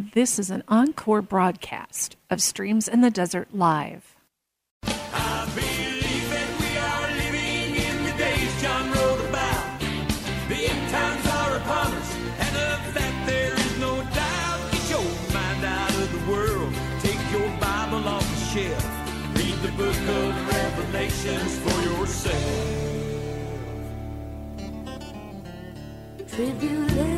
This is an encore broadcast of Streams in the Desert Live. I believe that we are living in the days John wrote about. The end times are upon us, and of that there is no doubt. Get your mind out of the world, take your Bible off the shelf, read the book of Revelations for yourself. Tribulation.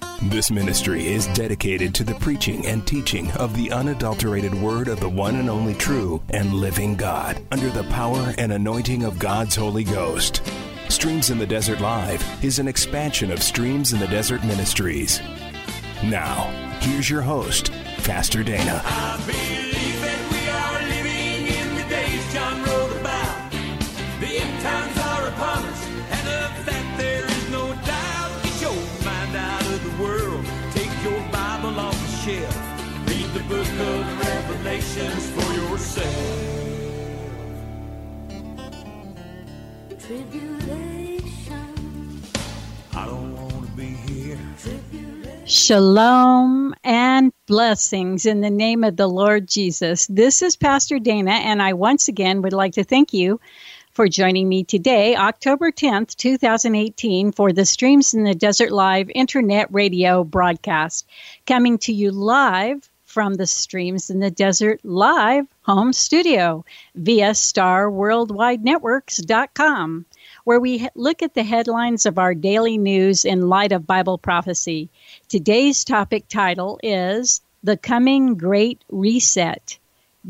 This ministry is dedicated to the preaching and teaching of the unadulterated word of the one and only true and living God under the power and anointing of God's Holy Ghost. Streams in the Desert Live is an expansion of Streams in the Desert Ministries. Now, here's your host, Pastor Dana. Shalom and blessings in the name of the Lord Jesus. This is Pastor Dana, and I once again would like to thank you for joining me today, October 10th, 2018, for the Streams in the Desert Live Internet Radio broadcast, coming to you live from the Streams in the Desert Live home studio via starworldwidenetworks.com where we look at the headlines of our daily news in light of Bible prophecy. Today's topic title is The Coming Great Reset.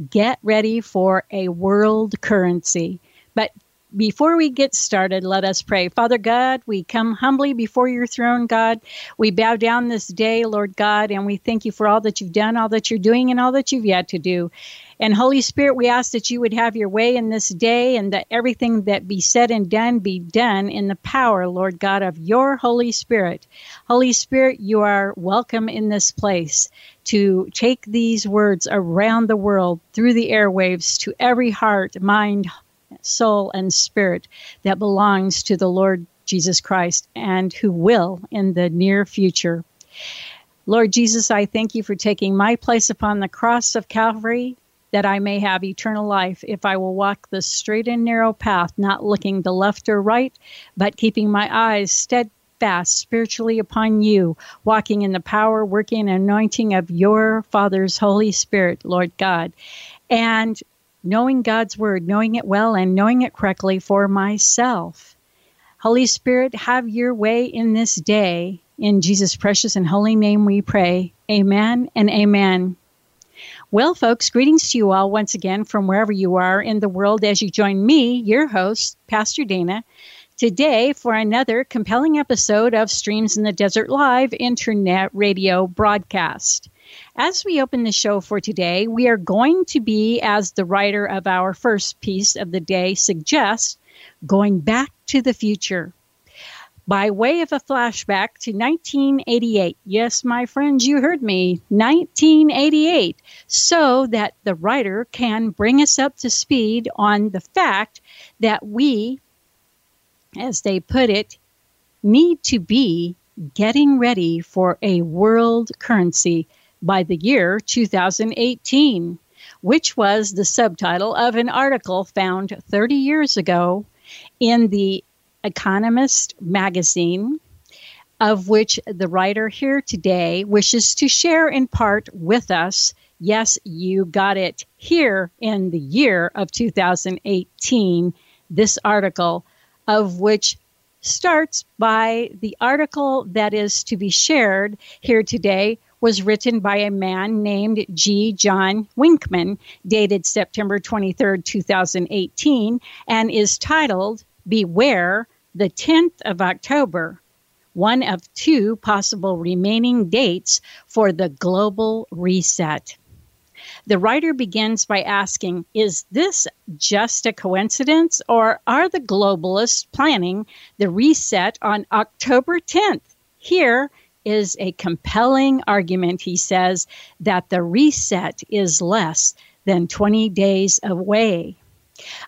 Get ready for a world currency. But before we get started, let us pray. Father God, we come humbly before your throne, God. We bow down this day, Lord God, and we thank you for all that you've done, all that you're doing, and all that you've yet to do. And Holy Spirit, we ask that you would have your way in this day and that everything that be said and done be done in the power, Lord God, of your Holy Spirit. Holy Spirit, you are welcome in this place to take these words around the world through the airwaves to every heart, mind, soul, and spirit that belongs to the Lord Jesus Christ and who will in the near future. Lord Jesus, I thank you for taking my place upon the cross of Calvary that I may have eternal life if I will walk the straight and narrow path, not looking to left or right, but keeping my eyes steadfast spiritually upon you, walking in the power, working, and anointing of your Father's Holy Spirit, Lord God. And knowing God's word, knowing it well, and knowing it correctly for myself. Holy Spirit, have your way in this day. In Jesus' precious and holy name we pray. Amen and amen. Well, folks, greetings to you all once again from wherever you are in the world as you join me, your host, Pastor Dana, today for another compelling episode of Streams in the Desert Live Internet Radio broadcast. As we open the show for today, we are going to be, as the writer of our first piece of the day suggests, going back to the future. By way of a flashback to 1988. Yes, my friends, you heard me. 1988. So that the writer can bring us up to speed on the fact that we, as they put it, need to be getting ready for a world currency by the year 2018, which was the subtitle of an article found 30 years ago in the Economist magazine, of which the writer here today wishes to share in part with us. Yes, you got it here in the year of 2018, this article, of which starts by the article that is to be shared here today was written by a man named G. John Winkman, dated September 23, 2018, and is titled Beware the 10th of October, one of two possible remaining dates for the global reset. The writer begins by asking Is this just a coincidence, or are the globalists planning the reset on October 10th? Here is a compelling argument, he says, that the reset is less than 20 days away.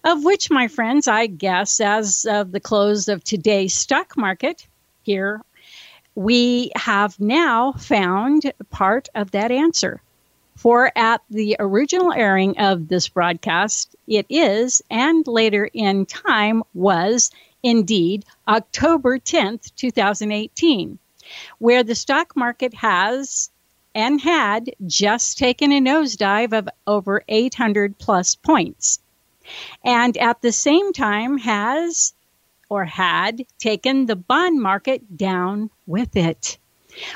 Of which, my friends, I guess, as of the close of today's stock market here, we have now found part of that answer. For at the original airing of this broadcast, it is, and later in time was, indeed October 10th, 2018, where the stock market has and had just taken a nosedive of over 800 plus points. And at the same time has or had taken the bond market down with it,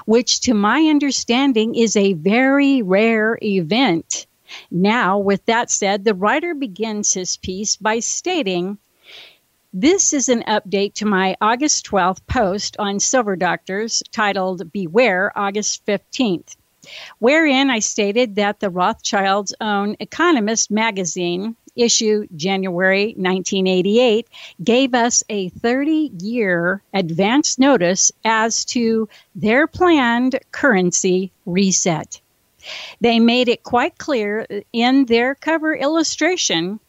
which to my understanding is a very rare event. Now, with that said, the writer begins his piece by stating this is an update to my August 12th post on Silver Doctors titled Beware August 15th, wherein I stated that the Rothschilds' own Economist magazine issue January 1988 gave us a 30 year advance notice as to their planned currency reset. They made it quite clear in their cover illustration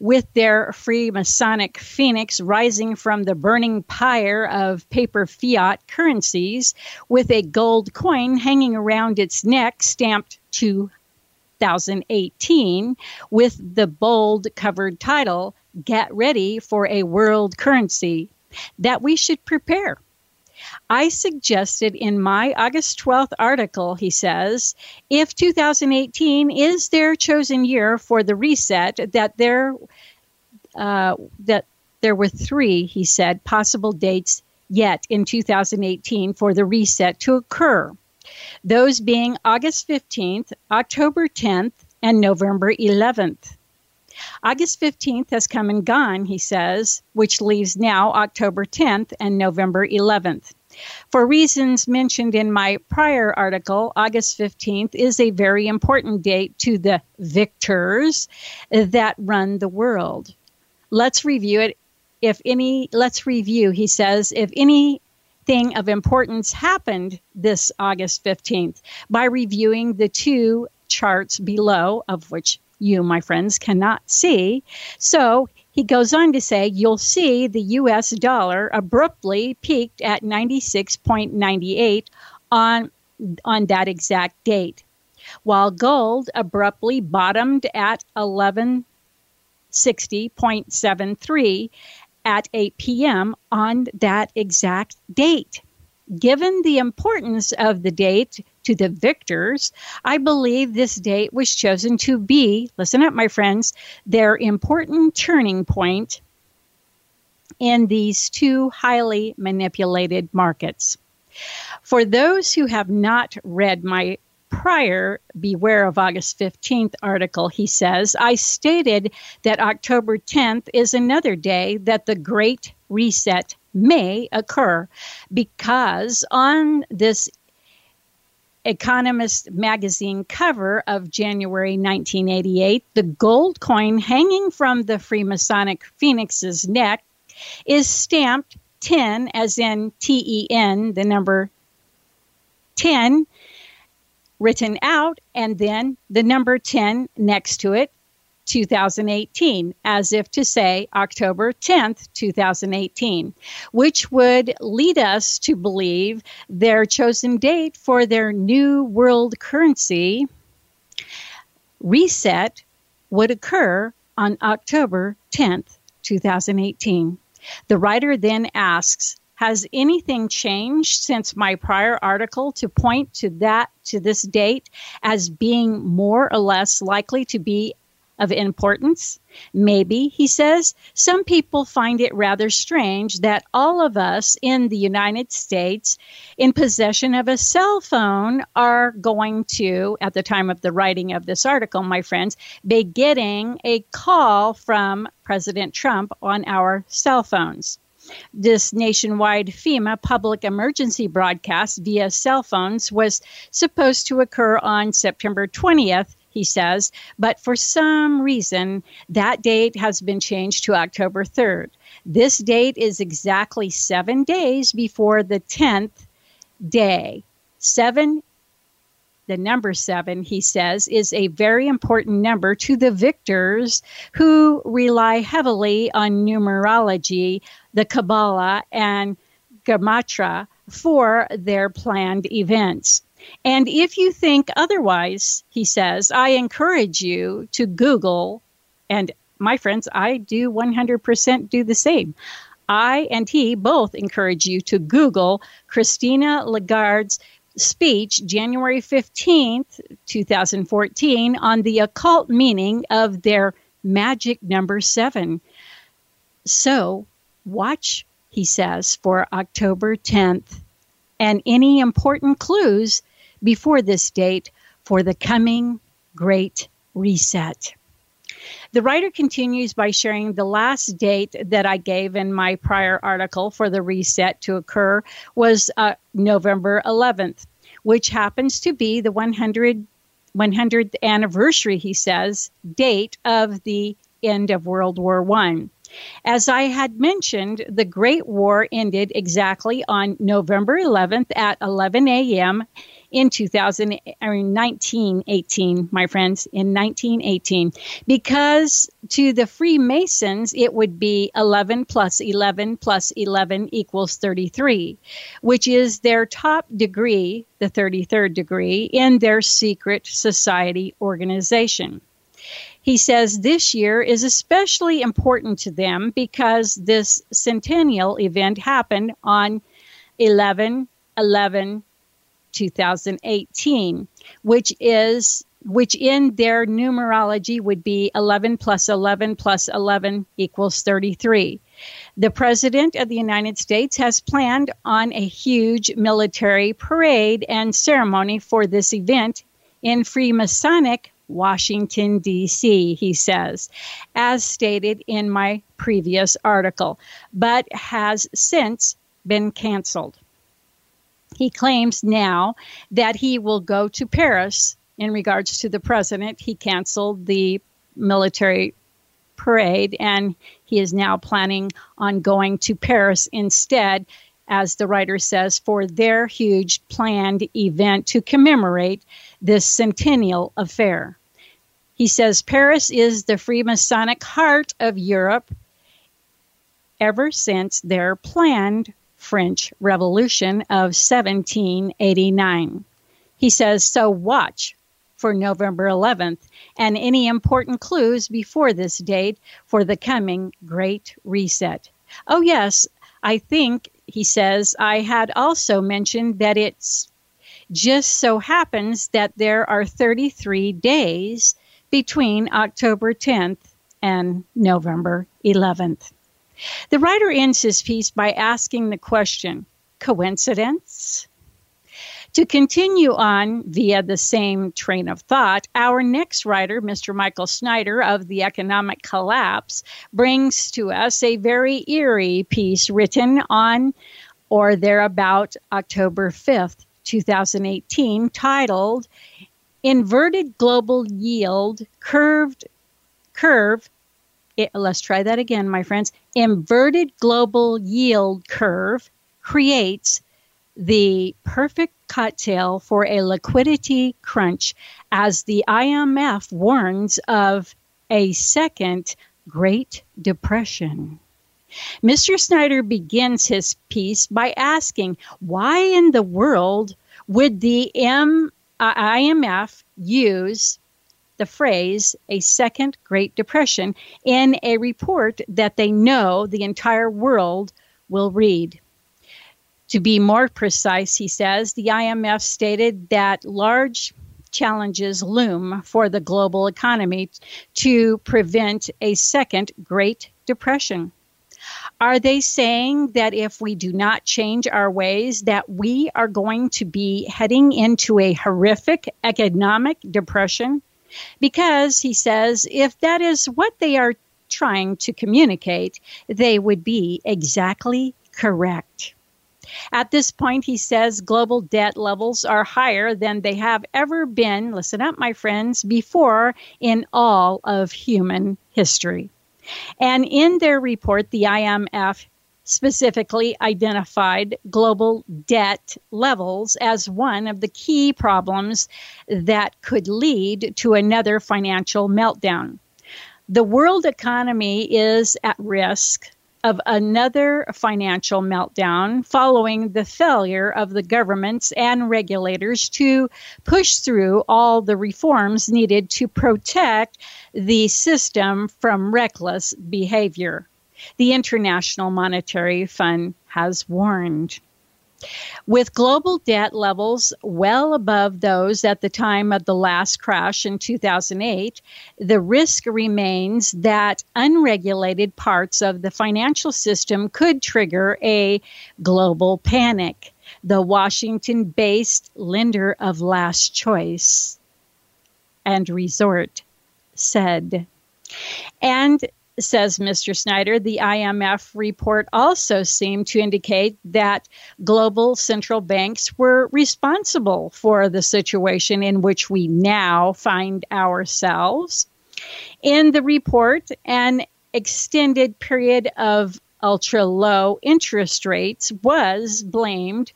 with their Freemasonic phoenix rising from the burning pyre of paper fiat currencies, with a gold coin hanging around its neck stamped 2018 with the bold covered title, Get Ready for a World Currency, that we should prepare. I suggested in my August 12th article, he says, if 2018 is their chosen year for the reset, that there uh, that there were three, he said, possible dates yet in 2018 for the reset to occur. Those being August 15th, October 10th, and November 11th. August 15th has come and gone, he says, which leaves now October 10th and November 11th. For reasons mentioned in my prior article, August 15th is a very important date to the victors that run the world. Let's review it. If any, let's review, he says, if anything of importance happened this August 15th by reviewing the two charts below, of which you, my friends, cannot see. So he goes on to say, you'll see the US dollar abruptly peaked at 96.98 on, on that exact date, while gold abruptly bottomed at 1160.73 at 8 p.m. on that exact date. Given the importance of the date to the victors, I believe this date was chosen to be, listen up, my friends, their important turning point in these two highly manipulated markets. For those who have not read my prior Beware of August 15th article, he says, I stated that October 10th is another day that the Great Reset may occur because on this Economist magazine cover of January 1988, the gold coin hanging from the Freemasonic phoenix's neck is stamped 10, as in T E N, the number 10, written out, and then the number 10 next to it, 2018, as if to say October 10th, 2018, which would lead us to believe their chosen date for their new world currency reset would occur on October 10th, 2018. The writer then asks, has anything changed since my prior article to point to that to this date as being more or less likely to be of importance? Maybe, he says. Some people find it rather strange that all of us in the United States in possession of a cell phone are going to, at the time of the writing of this article, my friends, be getting a call from President Trump on our cell phones. This nationwide FEMA public emergency broadcast via cell phones was supposed to occur on September 20th, he says, but for some reason, that date has been changed to October 3rd. This date is exactly seven days before the 10th day. Seven, the number seven, he says, is a very important number to the victors who rely heavily on numerology, the Kabbalah, and Gematria for their planned events. And if you think otherwise, he says, I encourage you to Google, and my friends, I do 100% do the same. I and he both encourage you to Google Christina Lagarde's speech, January 15th, 2014, on the occult meaning of their magic number seven. So, watch, he says, for October 10th and any important clues before this date for the coming Great Reset. The writer continues by sharing the last date that I gave in my prior article for the reset to occur was uh, November 11th, which happens to be the 100, 100th anniversary, he says, date of the end of World War One. As I had mentioned, the Great War ended exactly on November 11th at 11 a.m. in 2000, I mean, 1918, my friends, in 1918. Because to the Freemasons, it would be 11 plus 11 plus 11 equals 33, which is their top degree, the 33rd degree, in their secret society organization. He says this year is especially important to them because this centennial event happened on 11 11 2018, which is which in their numerology would be 11 plus 11 plus 11 equals 33. The President of the United States has planned on a huge military parade and ceremony for this event in Freemasonic Washington, D.C., he says, as stated in my previous article, but has since been canceled. He claims now that he will go to Paris in regards to the president. He canceled the military parade and he is now planning on going to Paris instead as the writer says, for their huge planned event to commemorate this centennial affair. He says Paris is the Freemasonic heart of Europe ever since their planned French Revolution of 1789. He says, so watch for November 11th and any important clues before this date for the coming Great Reset. Oh, yes, I think, he says, I had also mentioned that it's just so happens that there are 33 days between October 10th and November 11th. The writer ends his piece by asking the question coincidence? To continue on via the same train of thought, our next writer, Mr. Michael Snyder of The Economic Collapse, brings to us a very eerie piece written on or thereabout October 5th, 2018, titled inverted global yield curved curve it, let's try that again my friends inverted global yield curve creates the perfect cocktail for a liquidity crunch as the IMF warns of a second Great Depression. Mr. Snyder begins his piece by asking why in the world would the M uh, IMF use the phrase a second Great Depression in a report that they know the entire world will read. To be more precise, he says, the IMF stated that large challenges loom for the global economy to prevent a second Great Depression. Are they saying that if we do not change our ways, that we are going to be heading into a horrific economic depression? Because he says if that is what they are trying to communicate, they would be exactly correct. At this point, he says global debt levels are higher than they have ever been, listen up, my friends, before in all of human history. And in their report, the IMF specifically identified global debt levels as one of the key problems that could lead to another financial meltdown. The world economy is at risk of another financial meltdown following the failure of the governments and regulators to push through all the reforms needed to protect the system from reckless behavior. The International Monetary Fund has warned. With global debt levels well above those at the time of the last crash in 2008, the risk remains that unregulated parts of the financial system could trigger a global panic. The Washington based lender of last choice and resort said. And says Mr. Snyder, the IMF report also seemed to indicate that global central banks were responsible for the situation in which we now find ourselves. In the report, an extended period of ultra low interest rates was blamed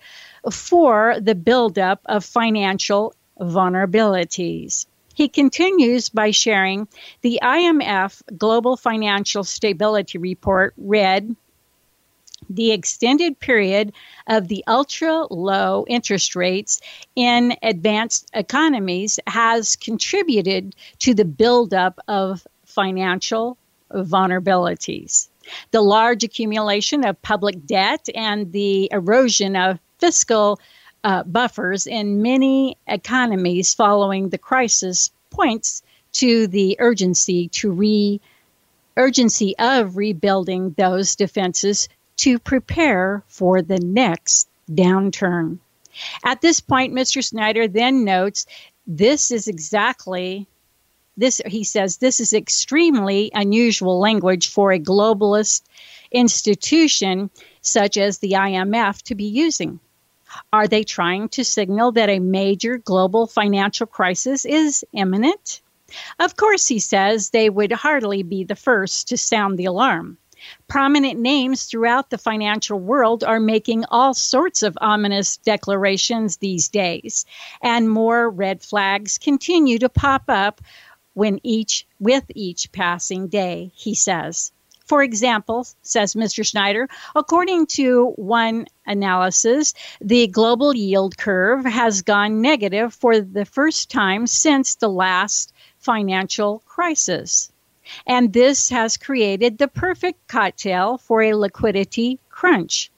for the buildup of financial vulnerabilities. He continues by sharing the IMF Global Financial Stability Report read the extended period of the ultra low interest rates in advanced economies has contributed to the buildup of financial vulnerabilities. The large accumulation of public debt and the erosion of fiscal uh, buffers in many economies following the crisis points to the urgency to re urgency of rebuilding those defenses to prepare for the next downturn. At this point, Mr. Snyder then notes this is exactly this he says this is extremely unusual language for a globalist institution such as the IMF to be using. Are they trying to signal that a major global financial crisis is imminent? Of course, he says they would hardly be the first to sound the alarm. Prominent names throughout the financial world are making all sorts of ominous declarations these days, and more red flags continue to pop up when each with each passing day, he says. For example, says Mr. Snyder, according to one analysis, the global yield curve has gone negative for the first time since the last financial crisis. And this has created the perfect cocktail for a liquidity crunch.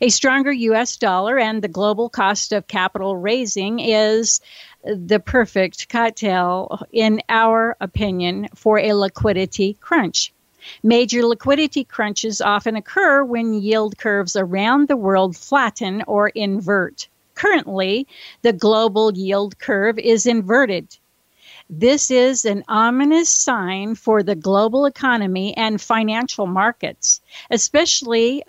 A stronger US dollar and the global cost of capital raising is the perfect cocktail, in our opinion, for a liquidity crunch. Major liquidity crunches often occur when yield curves around the world flatten or invert. Currently, the global yield curve is inverted. This is an ominous sign for the global economy and financial markets, especially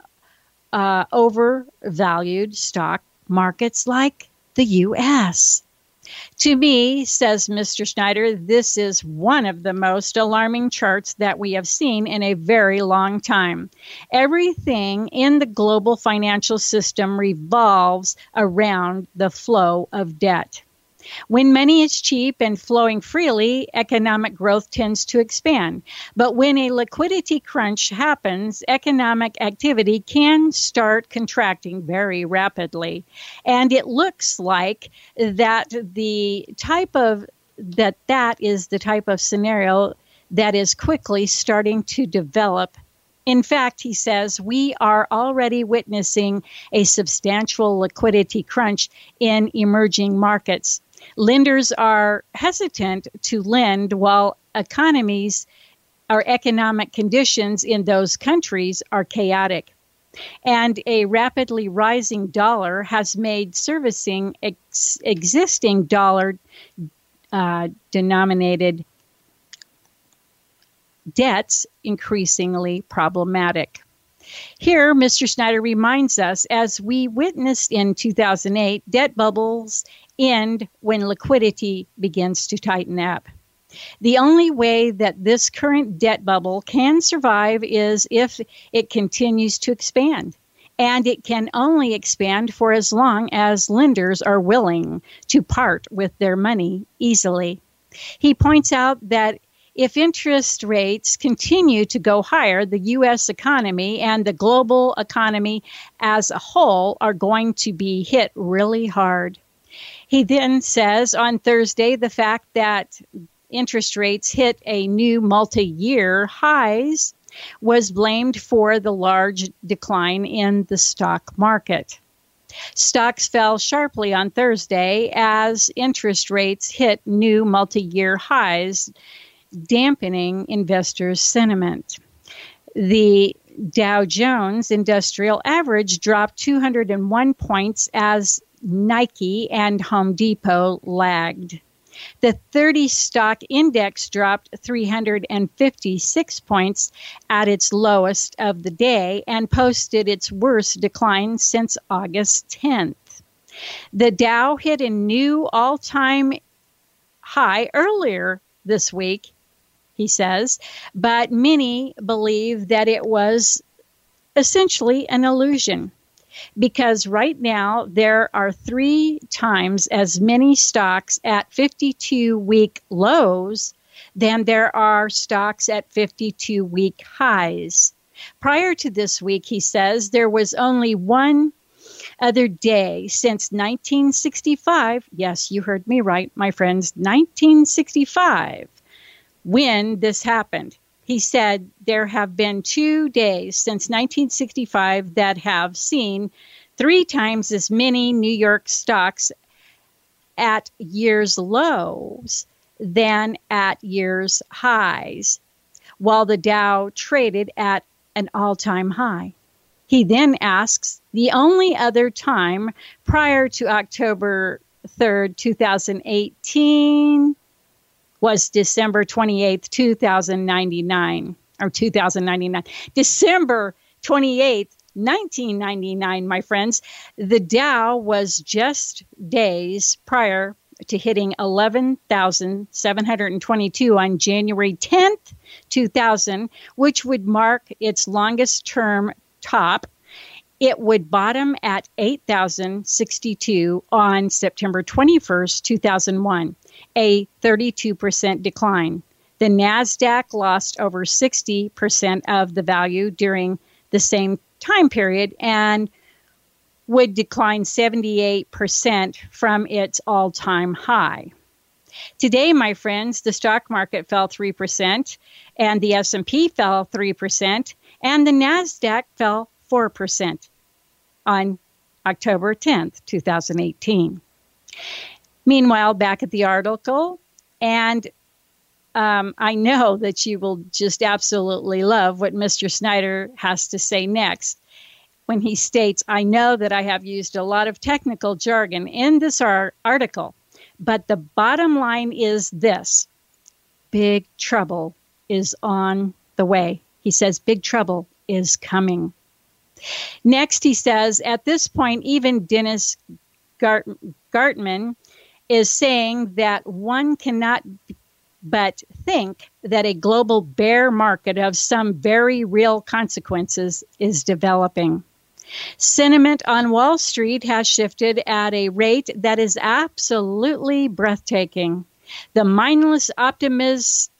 uh, overvalued stock markets like the U.S. To me, says Mr. Snyder, this is one of the most alarming charts that we have seen in a very long time. Everything in the global financial system revolves around the flow of debt. When money is cheap and flowing freely, economic growth tends to expand. But when a liquidity crunch happens, economic activity can start contracting very rapidly. And it looks like that the type of that that is the type of scenario that is quickly starting to develop in fact, he says, we are already witnessing a substantial liquidity crunch in emerging markets lenders are hesitant to lend while economies or economic conditions in those countries are chaotic. And a rapidly rising dollar has made servicing ex- existing dollar uh, denominated debts increasingly problematic. Here, Mr. Snyder reminds us as we witnessed in 2008, debt bubbles end when liquidity begins to tighten up. The only way that this current debt bubble can survive is if it continues to expand. And it can only expand for as long as lenders are willing to part with their money easily. He points out that if interest rates continue to go higher, the U.S. economy and the global economy as a whole are going to be hit really hard. He then says on Thursday the fact that interest rates hit a new multi year highs was blamed for the large decline in the stock market. Stocks fell sharply on Thursday as interest rates hit new multi year highs dampening investors' sentiment. The Dow Jones Industrial Average dropped 201 points as Nike and Home Depot lagged. The 30 stock index dropped 356 points at its lowest of the day and posted its worst decline since August 10th. The Dow hit a new all time high earlier this week he says, but many believe that it was essentially an illusion because right now there are three times as many stocks at 52 week lows than there are stocks at 52 week highs. Prior to this week, he says, there was only one other day since 1965. Yes, you heard me right, my friends, 1965 when this happened. He said there have been two days since 1965 that have seen three times as many New York stocks at years' lows than at years' highs, while the Dow traded at an all time high. He then asks the only other time prior to October 3rd, 2018 was December 28th, 2099 or 2099. December 28th, 1999, my friends, the Dow was just days prior to hitting 11,722 on January 10th, 2000, which would mark its longest term top. It would bottom at 8,062 on September 21st, 2001 a 32% decline. The NASDAQ lost over 60% of the value during the same time period and would decline 78% from its all time high. Today, my friends, the stock market fell 3% and the S&P fell 3% and the Nasdaq fell 4% on October 10th, 2018. Meanwhile, back at the article, and um, I know that you will just absolutely love what Mr. Snyder has to say next when he states, I know that I have used a lot of technical jargon in this ar- article, but the bottom line is this big trouble is on the way. He says, big trouble is coming. Next, he says, at this point, even Dennis Gart- Gartman is saying that one cannot but think that a global bear market of some very real consequences is developing. Sentiment on Wall Street has shifted at a rate that is absolutely breathtaking. The mindless optimist,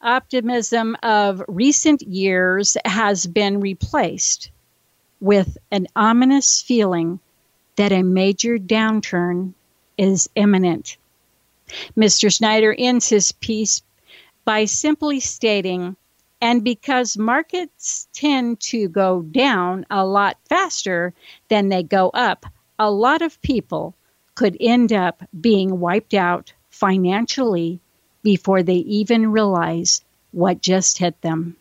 optimism of recent years has been replaced with an ominous feeling that a major downturn is imminent. Mr. Snyder ends his piece by simply stating, and because markets tend to go down a lot faster than they go up, a lot of people could end up being wiped out financially before they even realize what just hit them.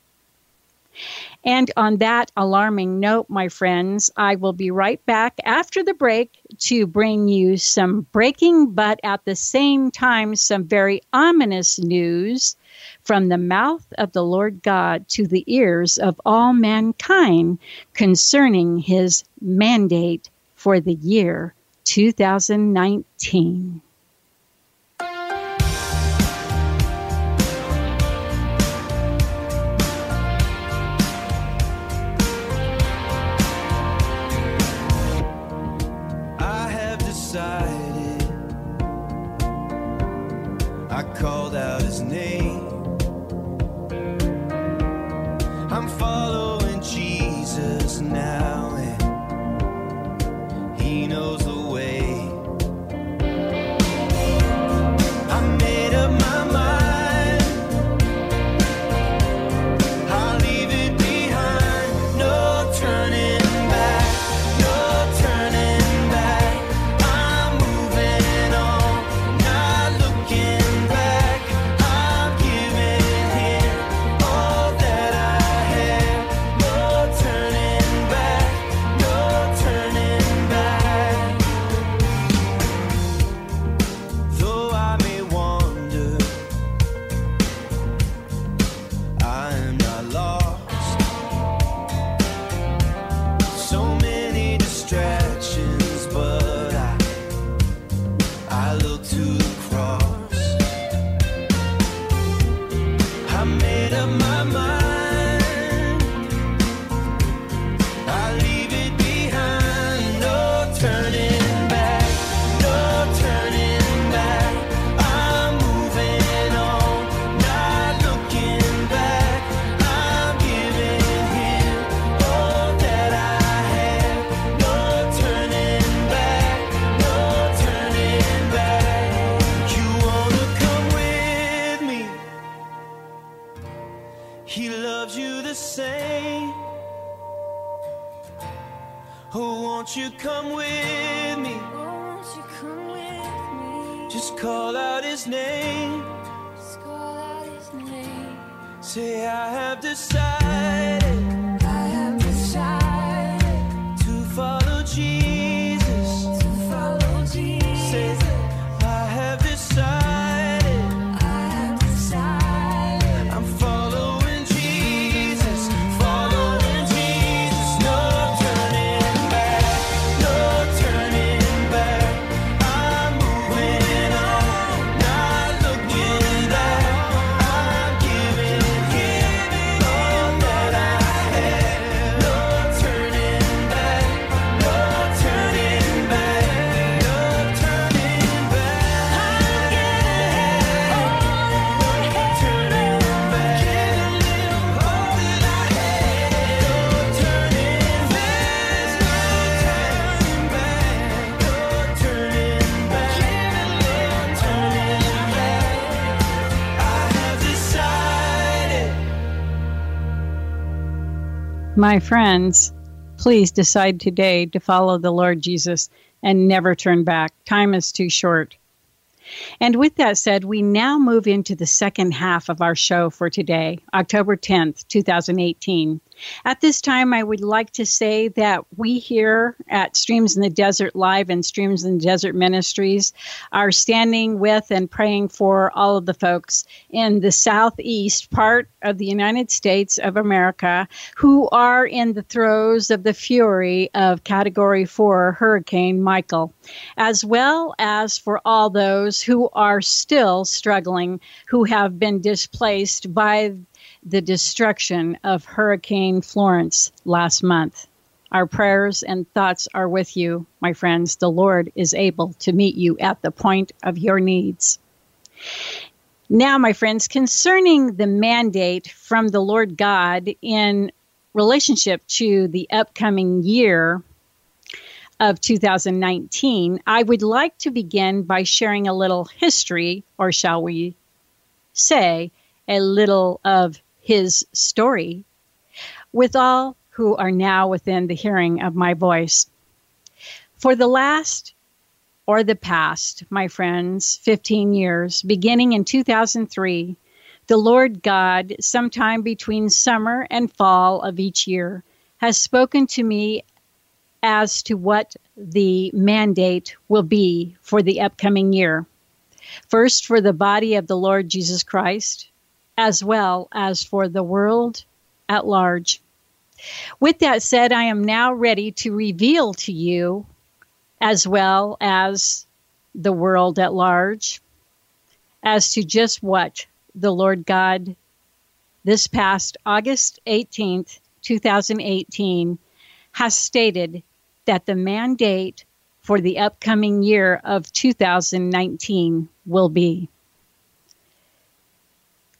And on that alarming note, my friends, I will be right back after the break to bring you some breaking, but at the same time, some very ominous news from the mouth of the Lord God to the ears of all mankind concerning his mandate for the year 2019. Have I My friends, please decide today to follow the Lord Jesus and never turn back. Time is too short. And with that said, we now move into the second half of our show for today, October 10th, 2018. At this time, I would like to say that we here at Streams in the Desert Live and Streams in the Desert Ministries are standing with and praying for all of the folks in the southeast part of the United States of America who are in the throes of the fury of Category 4 Hurricane Michael, as well as for all those who are still struggling, who have been displaced by the destruction of Hurricane Florence last month. Our prayers and thoughts are with you, my friends. The Lord is able to meet you at the point of your needs. Now, my friends, concerning the mandate from the Lord God in relationship to the upcoming year of 2019, I would like to begin by sharing a little history, or shall we say, a little of his story with all who are now within the hearing of my voice. For the last or the past, my friends, 15 years, beginning in 2003, the Lord God, sometime between summer and fall of each year, has spoken to me as to what the mandate will be for the upcoming year. First, for the body of the Lord Jesus Christ, as well as for the world at large. With that said, I am now ready to reveal to you, as well as the world at large, as to just what the Lord God this past August 18th, 2018, has stated that the mandate for the upcoming year of 2019 will be.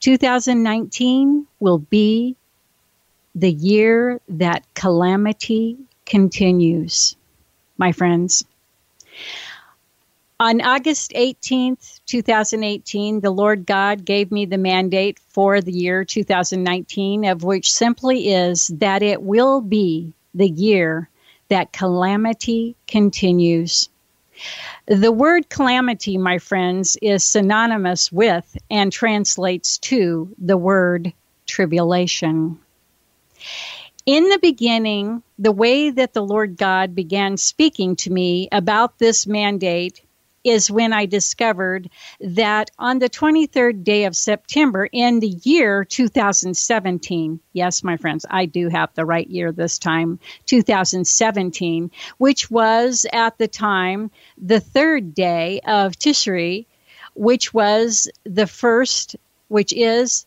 2019 will be the year that calamity continues, my friends. On August 18th, 2018, the Lord God gave me the mandate for the year 2019, of which simply is that it will be the year that calamity continues. The word calamity, my friends, is synonymous with and translates to the word tribulation. In the beginning, the way that the Lord God began speaking to me about this mandate is when I discovered that on the 23rd day of September in the year 2017, yes, my friends, I do have the right year this time, 2017, which was at the time the third day of Tishri, which was the first, which is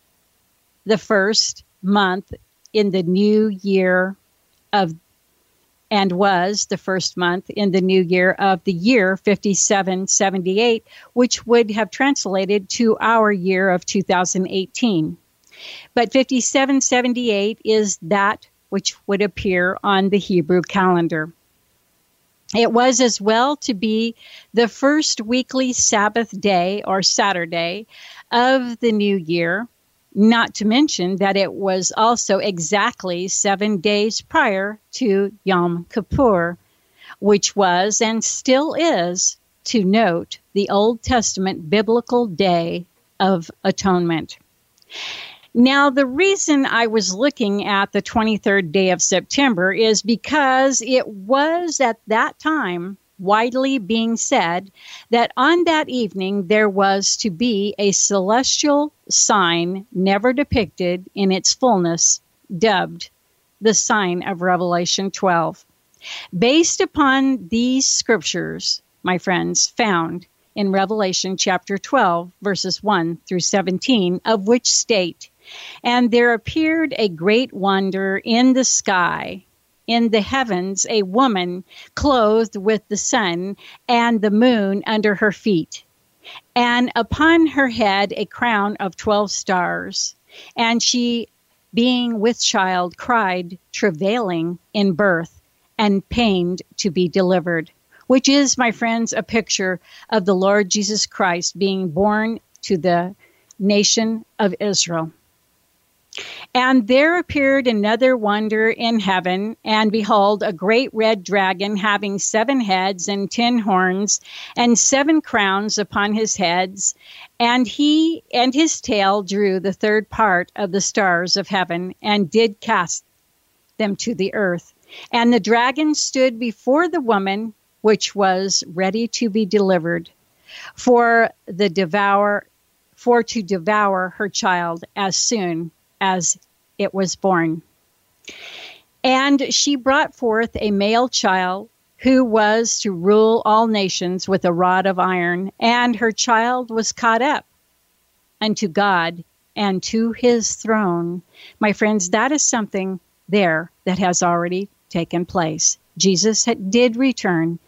the first month in the new year of and was the first month in the new year of the year 5778, which would have translated to our year of 2018. But 5778 is that which would appear on the Hebrew calendar. It was as well to be the first weekly Sabbath day or Saturday of the new year, not to mention that it was also exactly seven days prior to Yom Kippur, which was and still is, to note, the Old Testament biblical day of atonement. Now, the reason I was looking at the 23rd day of September is because it was at that time widely being said that on that evening there was to be a celestial sign never depicted in its fullness, dubbed the sign of Revelation 12. Based upon these scriptures, my friends, found in Revelation chapter 12, verses 1 through 17, of which state, And there appeared a great wonder in the sky, in the heavens, a woman clothed with the sun and the moon under her feet, and upon her head a crown of 12 stars. And she, being with child, cried, travailing in birth and pained to be delivered, which is, my friends, a picture of the Lord Jesus Christ being born to the nation of Israel. And there appeared another wonder in heaven, and behold, a great red dragon having seven heads and ten horns, and seven crowns upon his heads. And he and his tail drew the third part of the stars of heaven, and did cast them to the earth. And the dragon stood before the woman, which was ready to be delivered, for the devour, for to devour her child as soon as it was born. And she brought forth a male child who was to rule all nations with a rod of iron, and her child was caught up unto God and to his throne. My friends, that is something there that has already taken place. Jesus did return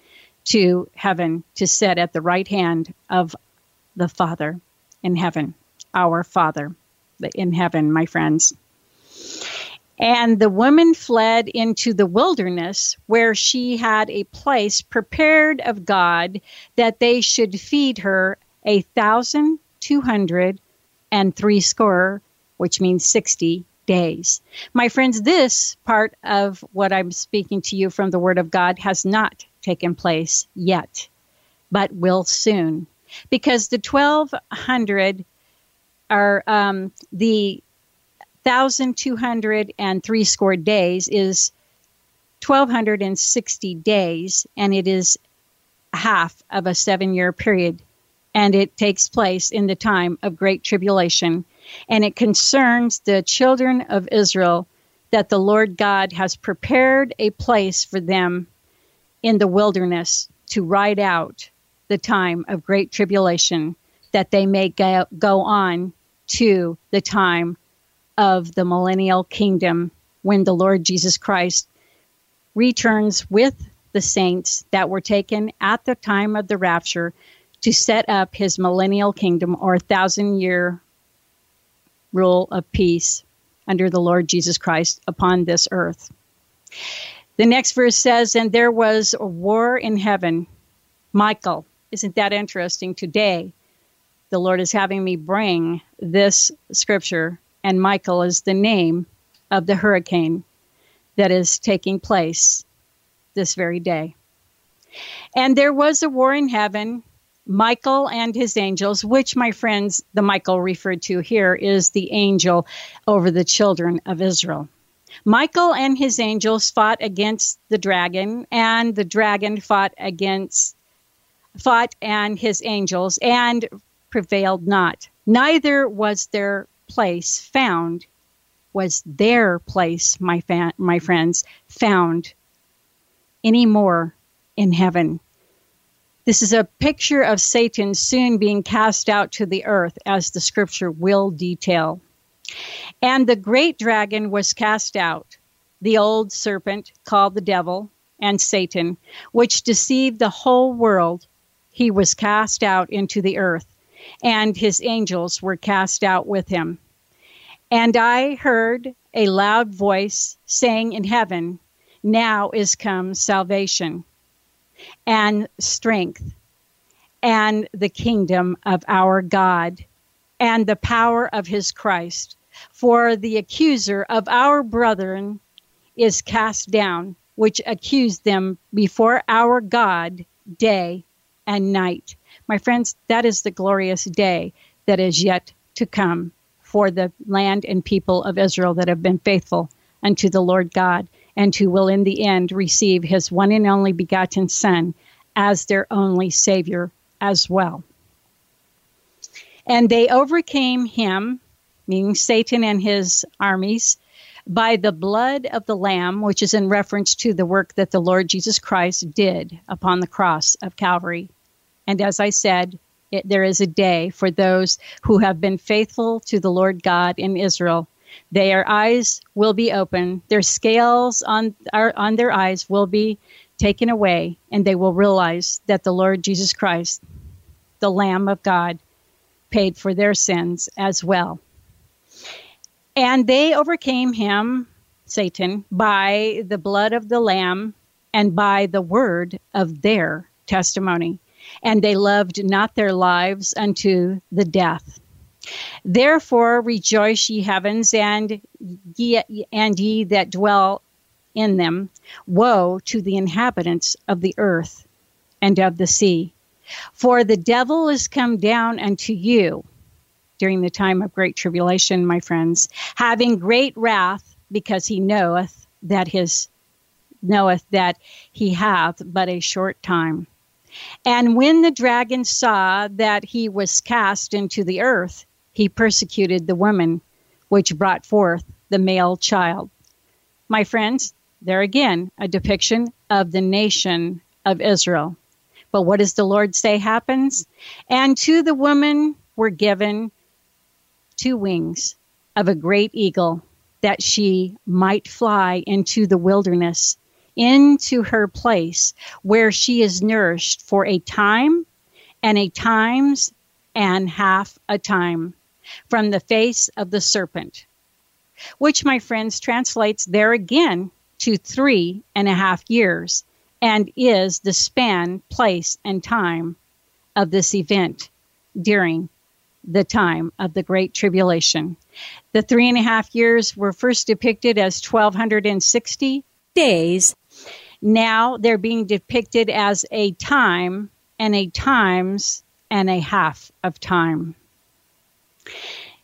to heaven to sit at the right hand of the Father in heaven, our Father in heaven, my friends. And the woman fled into the wilderness where she had a place prepared of God that they should feed her a thousand two hundred and three score, which means 60 days. My friends, this part of what I'm speaking to you from the Word of God has not taken place yet, but will soon. Because the 1200 are um, the 1,203 score days is 1,260 days, and it is half of a seven year period. And it takes place in the time of great tribulation. and it concerns the children of Israel that the Lord God has prepared a place for them in the wilderness to ride out the time of great tribulation, that they may go on to the time of the millennial kingdom when the Lord Jesus Christ returns with the saints that were taken at the time of the rapture to set up his millennial kingdom or thousand year rule of peace under the Lord Jesus Christ upon this earth. The next verse says, And there was a war in heaven. Michael, isn't that interesting? Today, the Lord is having me bring this scripture, and Michael is the name of the hurricane that is taking place this very day. And there was a war in heaven. Michael and his angels, which my friends, the Michael referred to here is the angel over the children of Israel. Michael and his angels fought against the dragon, and the dragon fought against fought and his angels and prevailed not. Neither was their place found, was their place, my fa- my friends, found any more in heaven. This is a picture of Satan soon being cast out to the earth, as the scripture will detail. And the great dragon was cast out, the old serpent called the devil and Satan, which deceived the whole world. He was cast out into the earth, and his angels were cast out with him. And I heard a loud voice saying in heaven, Now is come salvation and strength and the kingdom of our God and the power of his Christ. For the accuser of our brethren is cast down, which accused them before our God day and night. My friends, that is the glorious day that is yet to come for the land and people of Israel that have been faithful unto the Lord God and who will in the end receive his one and only begotten Son as their only Savior as well. And they overcame him, meaning Satan and his armies, by the blood of the Lamb, which is in reference to the work that the Lord Jesus Christ did upon the cross of Calvary. And as I said, it, there is a day for those who have been faithful to the Lord God in Israel. Their eyes will be open, their scales on, on their eyes will be taken away, and they will realize that the Lord Jesus Christ, the Lamb of God, paid for their sins as well. And they overcame him, Satan, by the blood of the Lamb and by the word of their testimony. And they loved not their lives unto the death. Therefore rejoice ye heavens and ye, and ye that dwell in them. Woe to the inhabitants of the earth and of the sea. For the devil is come down unto you during the time of great tribulation, my friends, having great wrath, because he knoweth that his knoweth that he hath but a short time. And when the dragon saw that he was cast into the earth, he persecuted the woman which brought forth the male child. My friends, there again, a depiction of the nation of Israel. But what does the Lord say happens? And to the woman were given two wings of a great eagle, that she might fly into the wilderness, into her place where she is nourished for a time and a times and half a time from the face of the serpent, which, my friends, translates there again to three and a half years and is the span, place, and time of this event during the time of the Great Tribulation. The three and a half years were first depicted as 1260 days. Now they're being depicted as a time and a times and a half of time.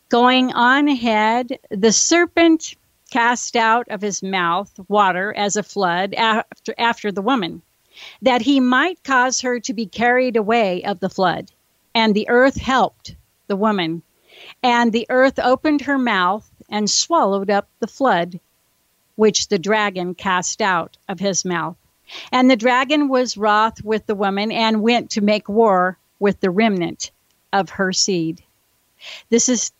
Going on ahead, the serpent cast out of his mouth water as a flood after, after the woman, that he might cause her to be carried away of the flood. And the earth helped the woman, And the earth opened her mouth and swallowed up the flood, which the dragon cast out of his mouth. And the dragon was wroth with the woman and went to make war with the remnant of her seed. This is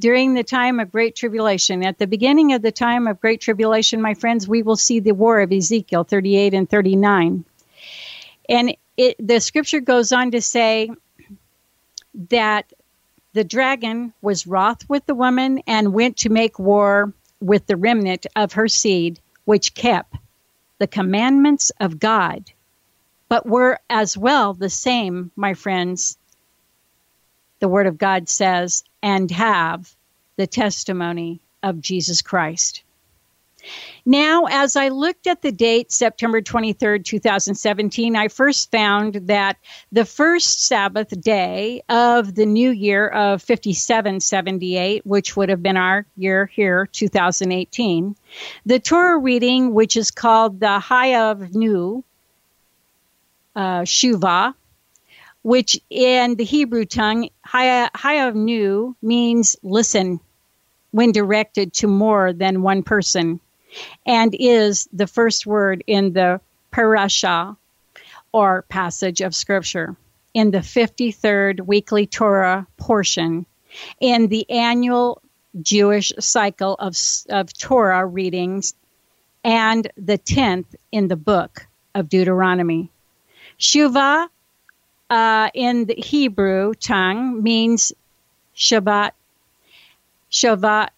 during the time of great tribulation. At the beginning of the time of great tribulation, my friends, we will see the war of Ezekiel 38 and 39. And it, the scripture goes on to say that the dragon was wroth with the woman and went to make war with the remnant of her seed, which kept the commandments of God, but were as well the same, my friends. The Word of God says, and have the testimony of Jesus Christ. Now, as I looked at the date, September 23rd, 2017, I first found that the first Sabbath day of the new year of 5778, which would have been our year here, 2018, the Torah reading, which is called the Ha'azinu, uh, Shuvah, which in the Hebrew tongue, Ha'azinu means listen when directed to more than one person and is the first word in the parasha or passage of scripture in the 53rd weekly Torah portion in the annual Jewish cycle of, of Torah readings and the 10th in the book of Deuteronomy. Shuvah uh, in the Hebrew tongue means Shabbat, Shabbat,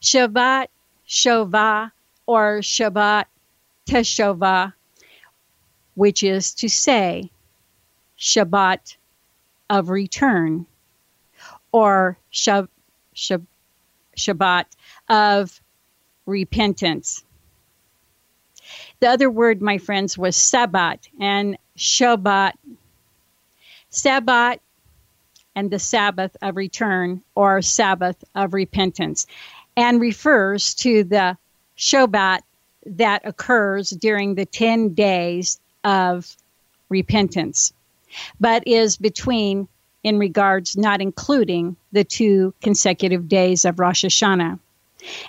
Shabbat Shuvah or Shabbat Teshuvah, which is to say Shabbat of return or Shab, Shab, Shabbat of repentance. The other word, my friends, was Sabbat and Shabbat. Sabbat and the Sabbath of return or Sabbath of repentance and refers to the Shabbat that occurs during the 10 days of repentance, but is between, in regards not including the two consecutive days of Rosh Hashanah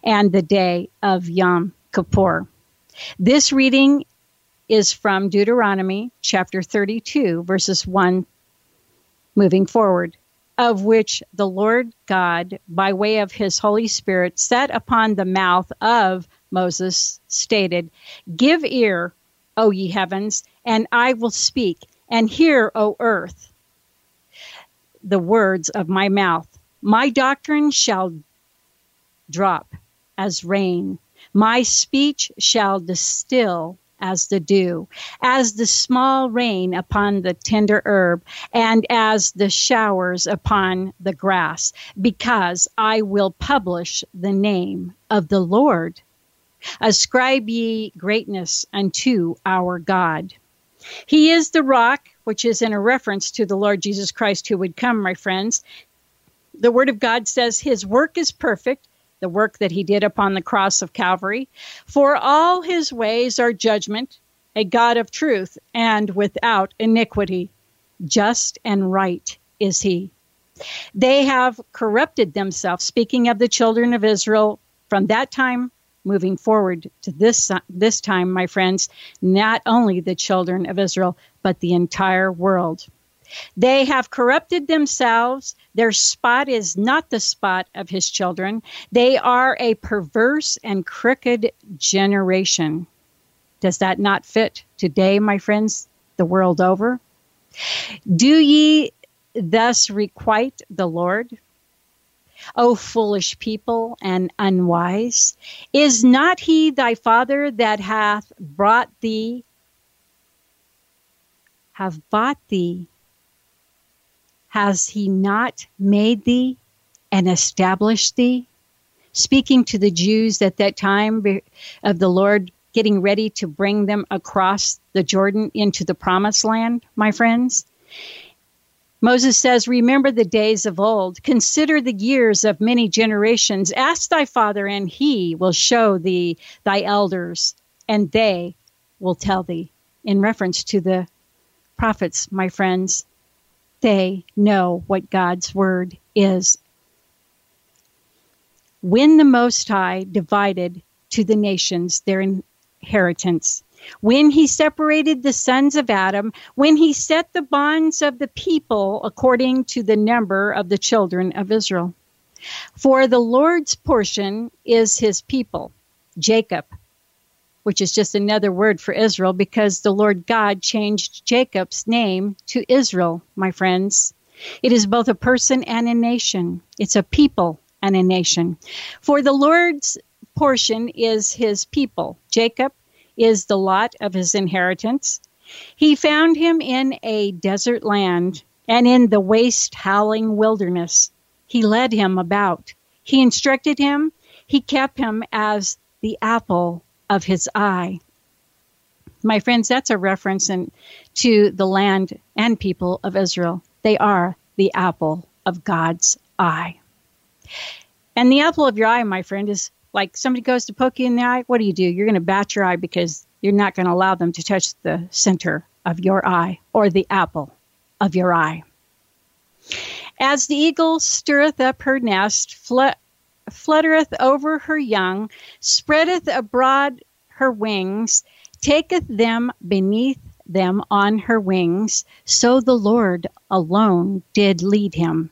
and the day of Yom Kippur. This reading is from Deuteronomy chapter 32, verses 1 moving forward of which the Lord God, by way of his Holy Spirit, set upon the mouth of Moses, stated, Give ear, O ye heavens, and I will speak, and hear, O earth, the words of my mouth. My doctrine shall drop as rain, my speech shall distill as the dew, as the small rain upon the tender herb, and as the showers upon the grass, because I will publish the name of the Lord. Ascribe ye greatness unto our God. He is the rock, which is in a reference to the Lord Jesus Christ who would come, my friends. The Word of God says his work is perfect the work that he did upon the cross of Calvary. For all his ways are judgment, a God of truth, and without iniquity. Just and right is he. They have corrupted themselves, speaking of the children of Israel from that time moving forward to this this time my friends not only the children of Israel but the entire world they have corrupted themselves. Their spot is not the spot of his children. They are a perverse and crooked generation. Does that not fit today, my friends, the world over? Do ye thus requite the Lord? O foolish people and unwise, is not he thy father that hath brought thee, have bought thee has he not made thee and established thee? Speaking to the Jews at that time of the Lord getting ready to bring them across the Jordan into the promised land, my friends. Moses says, Remember the days of old, consider the years of many generations. Ask thy father, and he will show thee thy elders, and they will tell thee. In reference to the prophets, my friends, they know what God's word is. when the Most High divided to the nations their inheritance, when he separated the sons of Adam, when he set the bonds of the people according to the number of the children of Israel. For the Lord's portion is his people, Jacob, which is just another word for Israel because the Lord God changed Jacob's name to Israel, my friends. It is both a person and a nation. It's a people and a nation. For the Lord's portion is his people. Jacob is the lot of his inheritance. He found him in a desert land and in the waste, howling wilderness. He led him about. He instructed him. He kept him as the apple of his eye. My friends, that's a reference in, to the land and people of Israel. They are the apple of God's eye. And the apple of your eye, my friend, is like somebody goes to poke you in the eye. What do you do? You're going to bat your eye because you're not going to allow them to touch the center of your eye or the apple of your eye. As the eagle stirreth up her nest, flut- fluttereth over her young, spreadeth abroad her wings, taketh them beneath them on her wings, so the Lord alone did lead him.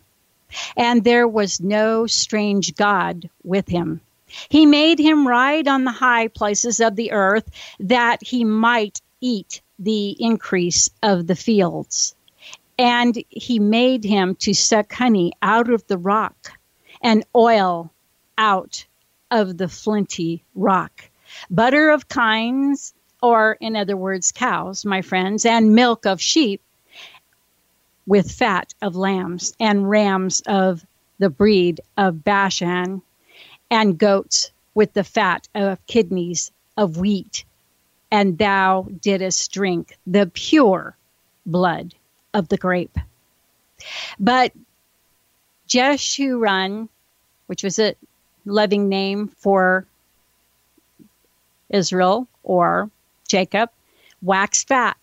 And there was no strange God with him. He made him ride on the high places of the earth, that he might eat the increase of the fields. And he made him to suck honey out of the rock, and oil out of the flinty rock, butter of kines, or in other words, cows, my friends, and milk of sheep, with fat of lambs, and rams of the breed of Bashan, and goats with the fat of kidneys of wheat. And thou didst drink the pure blood of the grape. But Jeshurun, which was a loving name for Israel or Jacob, waxed fat.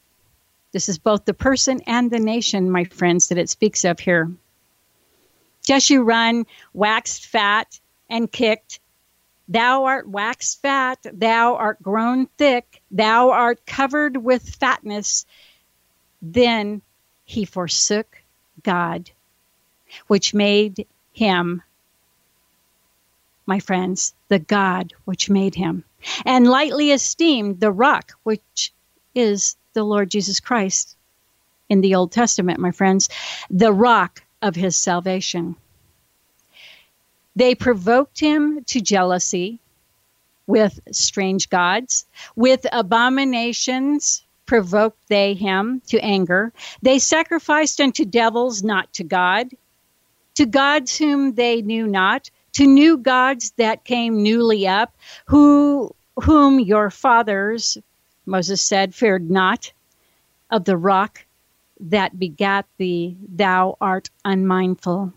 This is both the person and the nation, my friends, that it speaks of here. Jeshurun waxed fat and kicked. Thou art waxed fat, thou art grown thick, thou art covered with fatness. Then he forsook God, which made him, my friends, the God which made him, and lightly esteemed the rock which is the Lord Jesus Christ in the Old Testament, my friends, the rock of his salvation. They provoked him to jealousy with strange gods, with abominations provoked they him to anger. They sacrificed unto devils, not to God, to gods whom they knew not, to new gods that came newly up, who whom your fathers, Moses said, feared not, of the rock that begat thee, thou art unmindful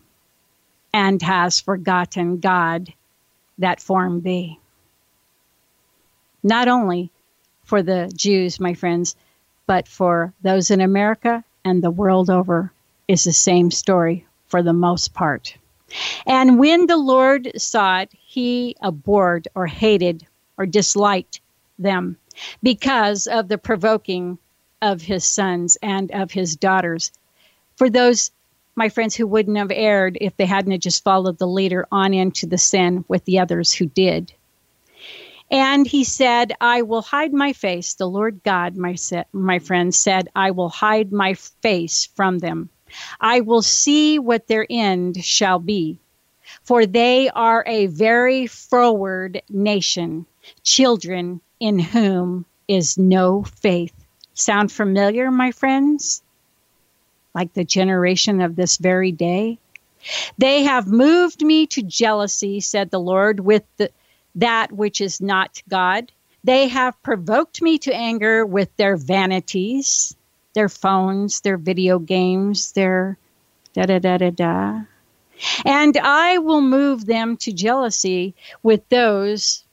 and has forgotten God that formed thee. Not only for the Jews, my friends, but for those in America and the world over is the same story for the most part. And when the Lord saw it, he abhorred or hated or disliked them because of the provoking of his sons and of his daughters. For those my friends who wouldn't have erred if they hadn't just followed the leader on into the sin with the others who did. And he said, I will hide my face. The Lord God, my, sa- my friend, said, I will hide my face from them. I will see what their end shall be. For they are a very froward nation, children in whom is no faith. Sound familiar, my friends? like the generation of this very day. They have moved me to jealousy, said the Lord, with the, that which is not God. They have provoked me to anger with their vanities, their phones, their video games, their da da da da da. And I will move them to jealousy with those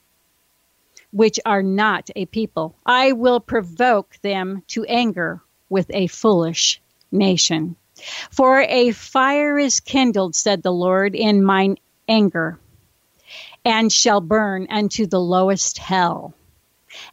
which are not a people. I will provoke them to anger with a foolish nation. For a fire is kindled, said the Lord, in mine anger, and shall burn unto the lowest hell,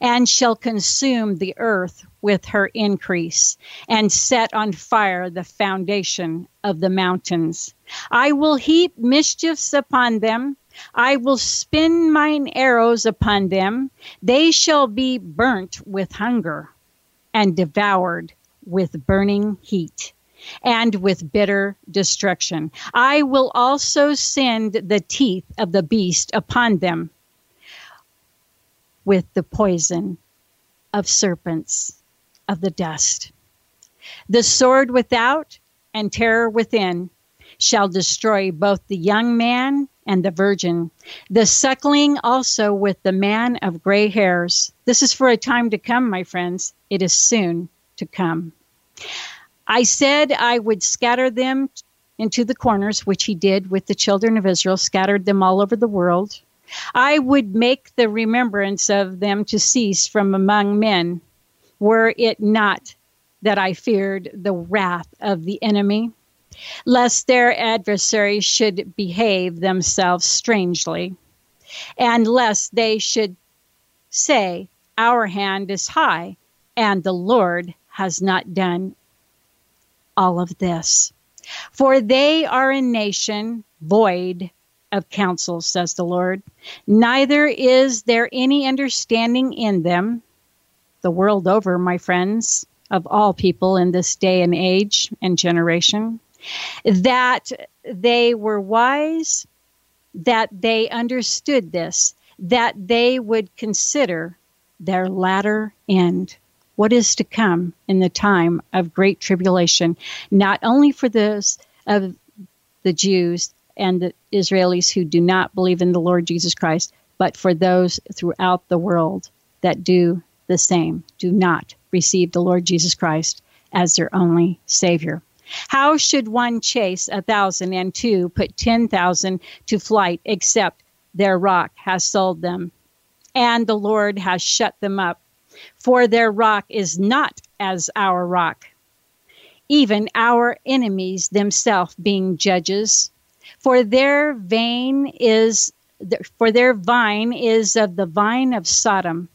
and shall consume the earth with her increase, and set on fire the foundation of the mountains. I will heap mischiefs upon them. I will spin mine arrows upon them. They shall be burnt with hunger, and devoured with burning heat and with bitter destruction. I will also send the teeth of the beast upon them with the poison of serpents of the dust. The sword without and terror within shall destroy both the young man and the virgin, the suckling also with the man of gray hairs. This is for a time to come, my friends. It is soon to come. I said I would scatter them into the corners, which he did with the children of Israel, scattered them all over the world. I would make the remembrance of them to cease from among men, were it not that I feared the wrath of the enemy, lest their adversaries should behave themselves strangely, and lest they should say, Our hand is high, and the Lord has not done all of this. For they are a nation void of counsel, says the Lord. Neither is there any understanding in them. The world over, my friends, of all people in this day and age and generation, that they were wise, that they understood this, that they would consider their latter end what is to come in the time of great tribulation, not only for those of the Jews and the Israelis who do not believe in the Lord Jesus Christ, but for those throughout the world that do the same, do not receive the Lord Jesus Christ as their only Savior. How should one chase a thousand and two put ten thousand to flight except their rock has sold them and the Lord has shut them up? For their rock is not as our rock, even our enemies themselves being judges. For their vein is for their vine is of the vine of Sodom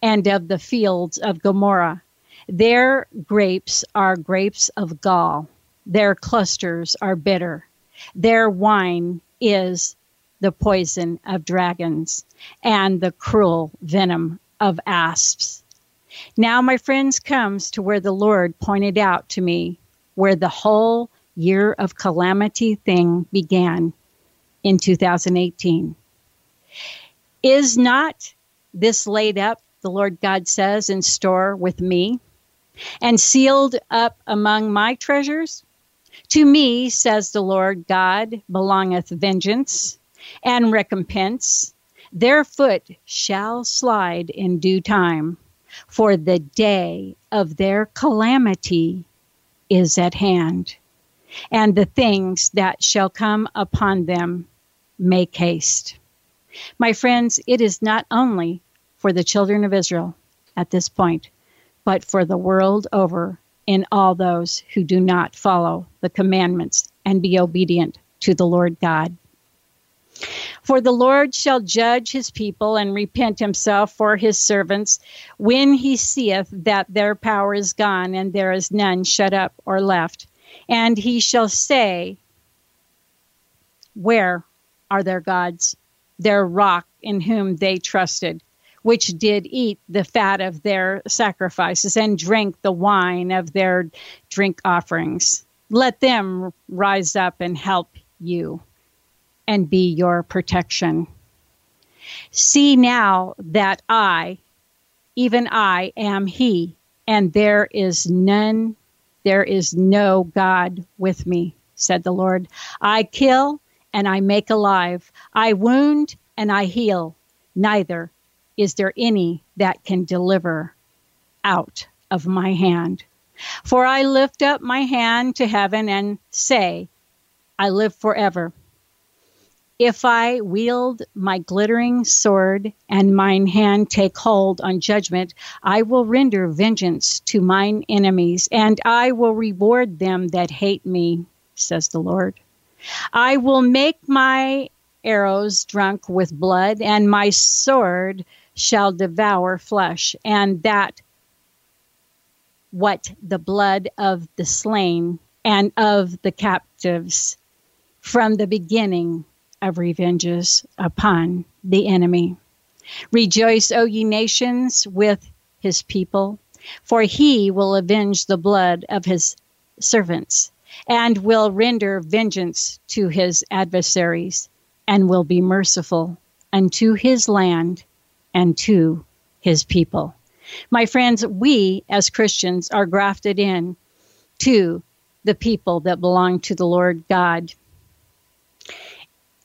and of the fields of Gomorrah. Their grapes are grapes of gall. Their clusters are bitter. Their wine is the poison of dragons and the cruel venom of asps. Now, my friends, comes to where the Lord pointed out to me where the whole year of calamity thing began in 2018. Is not this laid up, the Lord God says, in store with me, and sealed up among my treasures? To me, says the Lord God, belongeth vengeance and recompense. Their foot shall slide in due time, for the day of their calamity is at hand, and the things that shall come upon them make haste. My friends, it is not only for the children of Israel at this point, but for the world over in all those who do not follow the commandments and be obedient to the Lord God. For the Lord shall judge his people and repent himself for his servants when he seeth that their power is gone and there is none shut up or left. And he shall say, Where are their gods, their rock in whom they trusted? Which did eat the fat of their sacrifices and drank the wine of their drink offerings. Let them rise up and help you and be your protection. See now that I, even I, am He, and there is none, there is no God with me, said the Lord. I kill and I make alive, I wound and I heal. Neither is there any that can deliver out of my hand. For I lift up my hand to heaven and say, I live forever. If I wield my glittering sword and mine hand take hold on judgment, I will render vengeance to mine enemies, and I will reward them that hate me, says the Lord. I will make my arrows drunk with blood, and my sword shall devour flesh, and that what the blood of the slain and of the captives from the beginning of revenges upon the enemy. Rejoice, O ye nations, with his people, for he will avenge the blood of his servants, and will render vengeance to his adversaries, and will be merciful unto his land and to his people. My friends, we as Christians are grafted in to the people that belong to the Lord God.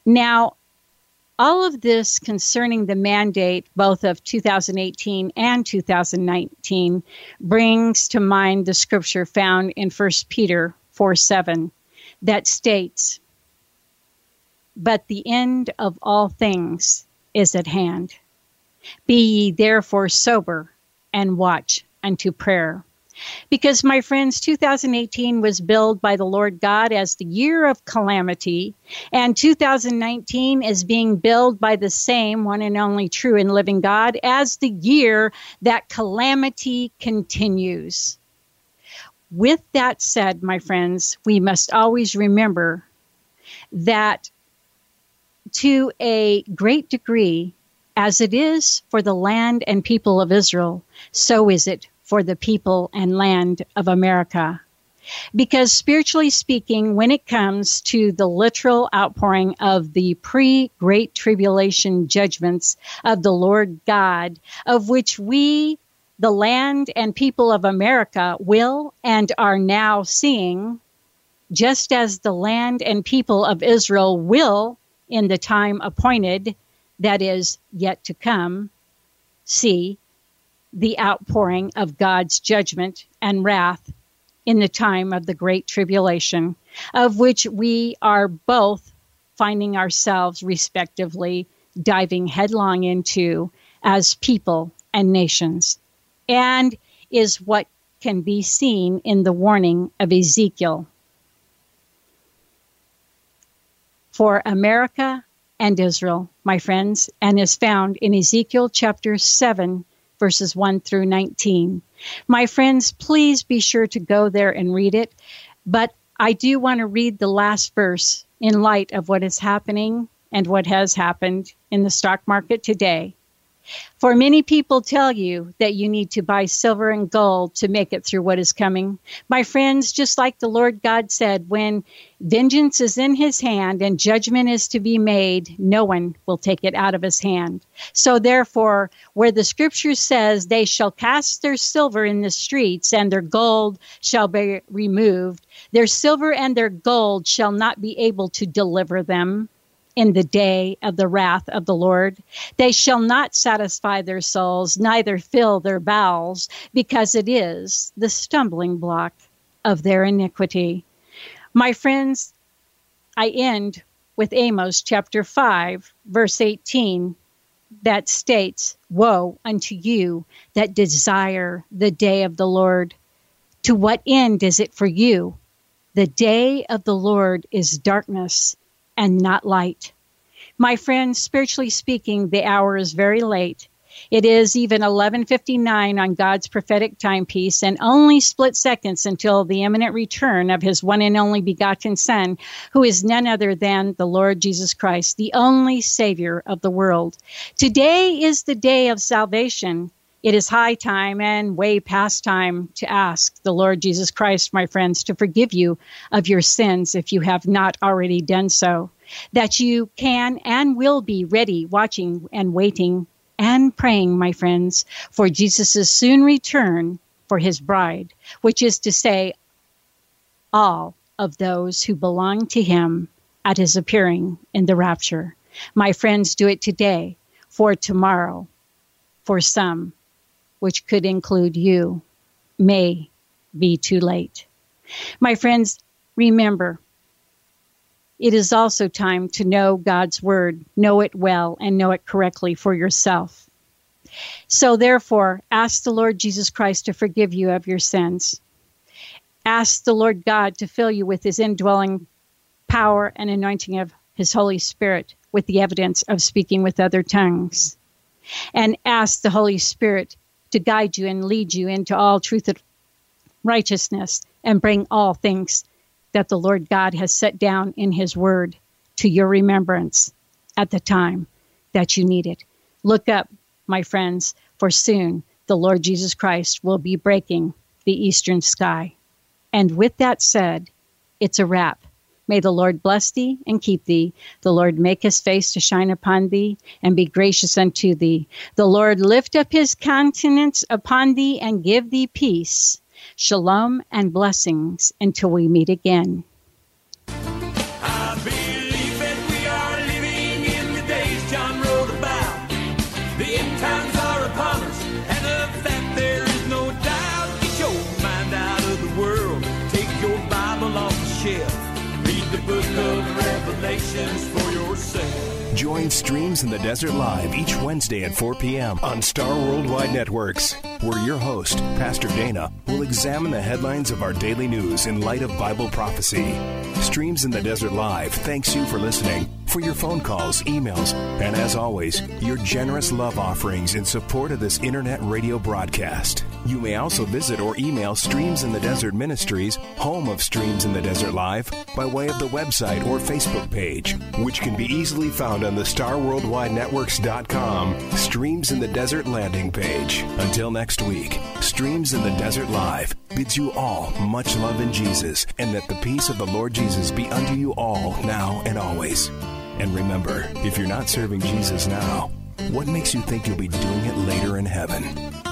Now, all of this concerning the mandate, both of 2018 and 2019, brings to mind the scripture found in 1 Peter 4 7 that states, But the end of all things is at hand. Be ye therefore sober and watch unto prayer. Because, my friends, 2018 was billed by the Lord God as the year of calamity, and 2019 is being billed by the same one and only true and living God as the year that calamity continues. With that said, my friends, we must always remember that to a great degree, as it is for the land and people of Israel, so is it for the people and land of America. Because spiritually speaking, when it comes to the literal outpouring of the pre Great Tribulation judgments of the Lord God, of which we, the land and people of America, will and are now seeing, just as the land and people of Israel will in the time appointed, that is yet to come, see the outpouring of God's judgment and wrath in the time of the Great Tribulation, of which we are both finding ourselves respectively diving headlong into as people and nations, and is what can be seen in the warning of Ezekiel. For America and Israel, my friends, and is found in Ezekiel chapter 7, verses 1 through 19. My friends, please be sure to go there and read it. But I do want to read the last verse in light of what is happening and what has happened in the stock market today. For many people tell you that you need to buy silver and gold to make it through what is coming. My friends, just like the Lord God said, when vengeance is in his hand and judgment is to be made, no one will take it out of his hand. So therefore, where the scripture says they shall cast their silver in the streets and their gold shall be removed, their silver and their gold shall not be able to deliver them in the day of the wrath of the Lord. They shall not satisfy their souls, neither fill their bowels, because it is the stumbling block of their iniquity. My friends, I end with Amos chapter 5, verse 18, that states, Woe unto you that desire the day of the Lord. To what end is it for you? The day of the Lord is darkness and not light. My friends, spiritually speaking, the hour is very late. It is even 11:59 on God's prophetic timepiece and only split seconds until the imminent return of his one and only begotten son, who is none other than the Lord Jesus Christ, the only savior of the world. Today is the day of salvation. It is high time and way past time to ask the Lord Jesus Christ, my friends, to forgive you of your sins if you have not already done so. That you can and will be ready, watching and waiting and praying, my friends, for Jesus' soon return for his bride, which is to say, all of those who belong to him at his appearing in the rapture. My friends, do it today, for tomorrow, for some which could include you, may be too late. My friends, remember, it is also time to know God's Word, know it well, and know it correctly for yourself. So, therefore, ask the Lord Jesus Christ to forgive you of your sins. Ask the Lord God to fill you with His indwelling power and anointing of His Holy Spirit with the evidence of speaking with other tongues. And ask the Holy Spirit to guide you and lead you into all truth and righteousness and bring all things that the Lord God has set down in His Word to your remembrance at the time that you need it. Look up, my friends, for soon the Lord Jesus Christ will be breaking the eastern sky. And with that said, it's a wrap. May the Lord bless thee and keep thee. The Lord make his face to shine upon thee and be gracious unto thee. The Lord lift up his countenance upon thee and give thee peace. Shalom and blessings until we meet again. Join Streams in the Desert Live each Wednesday at 4 p.m. on Star Worldwide Networks, where your host, Pastor Dana, will examine the headlines of our daily news in light of Bible prophecy. Streams in the Desert Live thanks you for listening, for your phone calls, emails, and as always, your generous love offerings in support of this internet radio broadcast. You may also visit or email Streams in the Desert Ministries, home of Streams in the Desert Live, by way of the website or Facebook page, which can be easily found on the StarWorldWideNetworks.com Streams in the Desert landing page. Until next week, Streams in the Desert Live bids you all much love in Jesus, and that the peace of the Lord Jesus be unto you all now and always. And remember, if you're not serving Jesus now, what makes you think you'll be doing it later in heaven?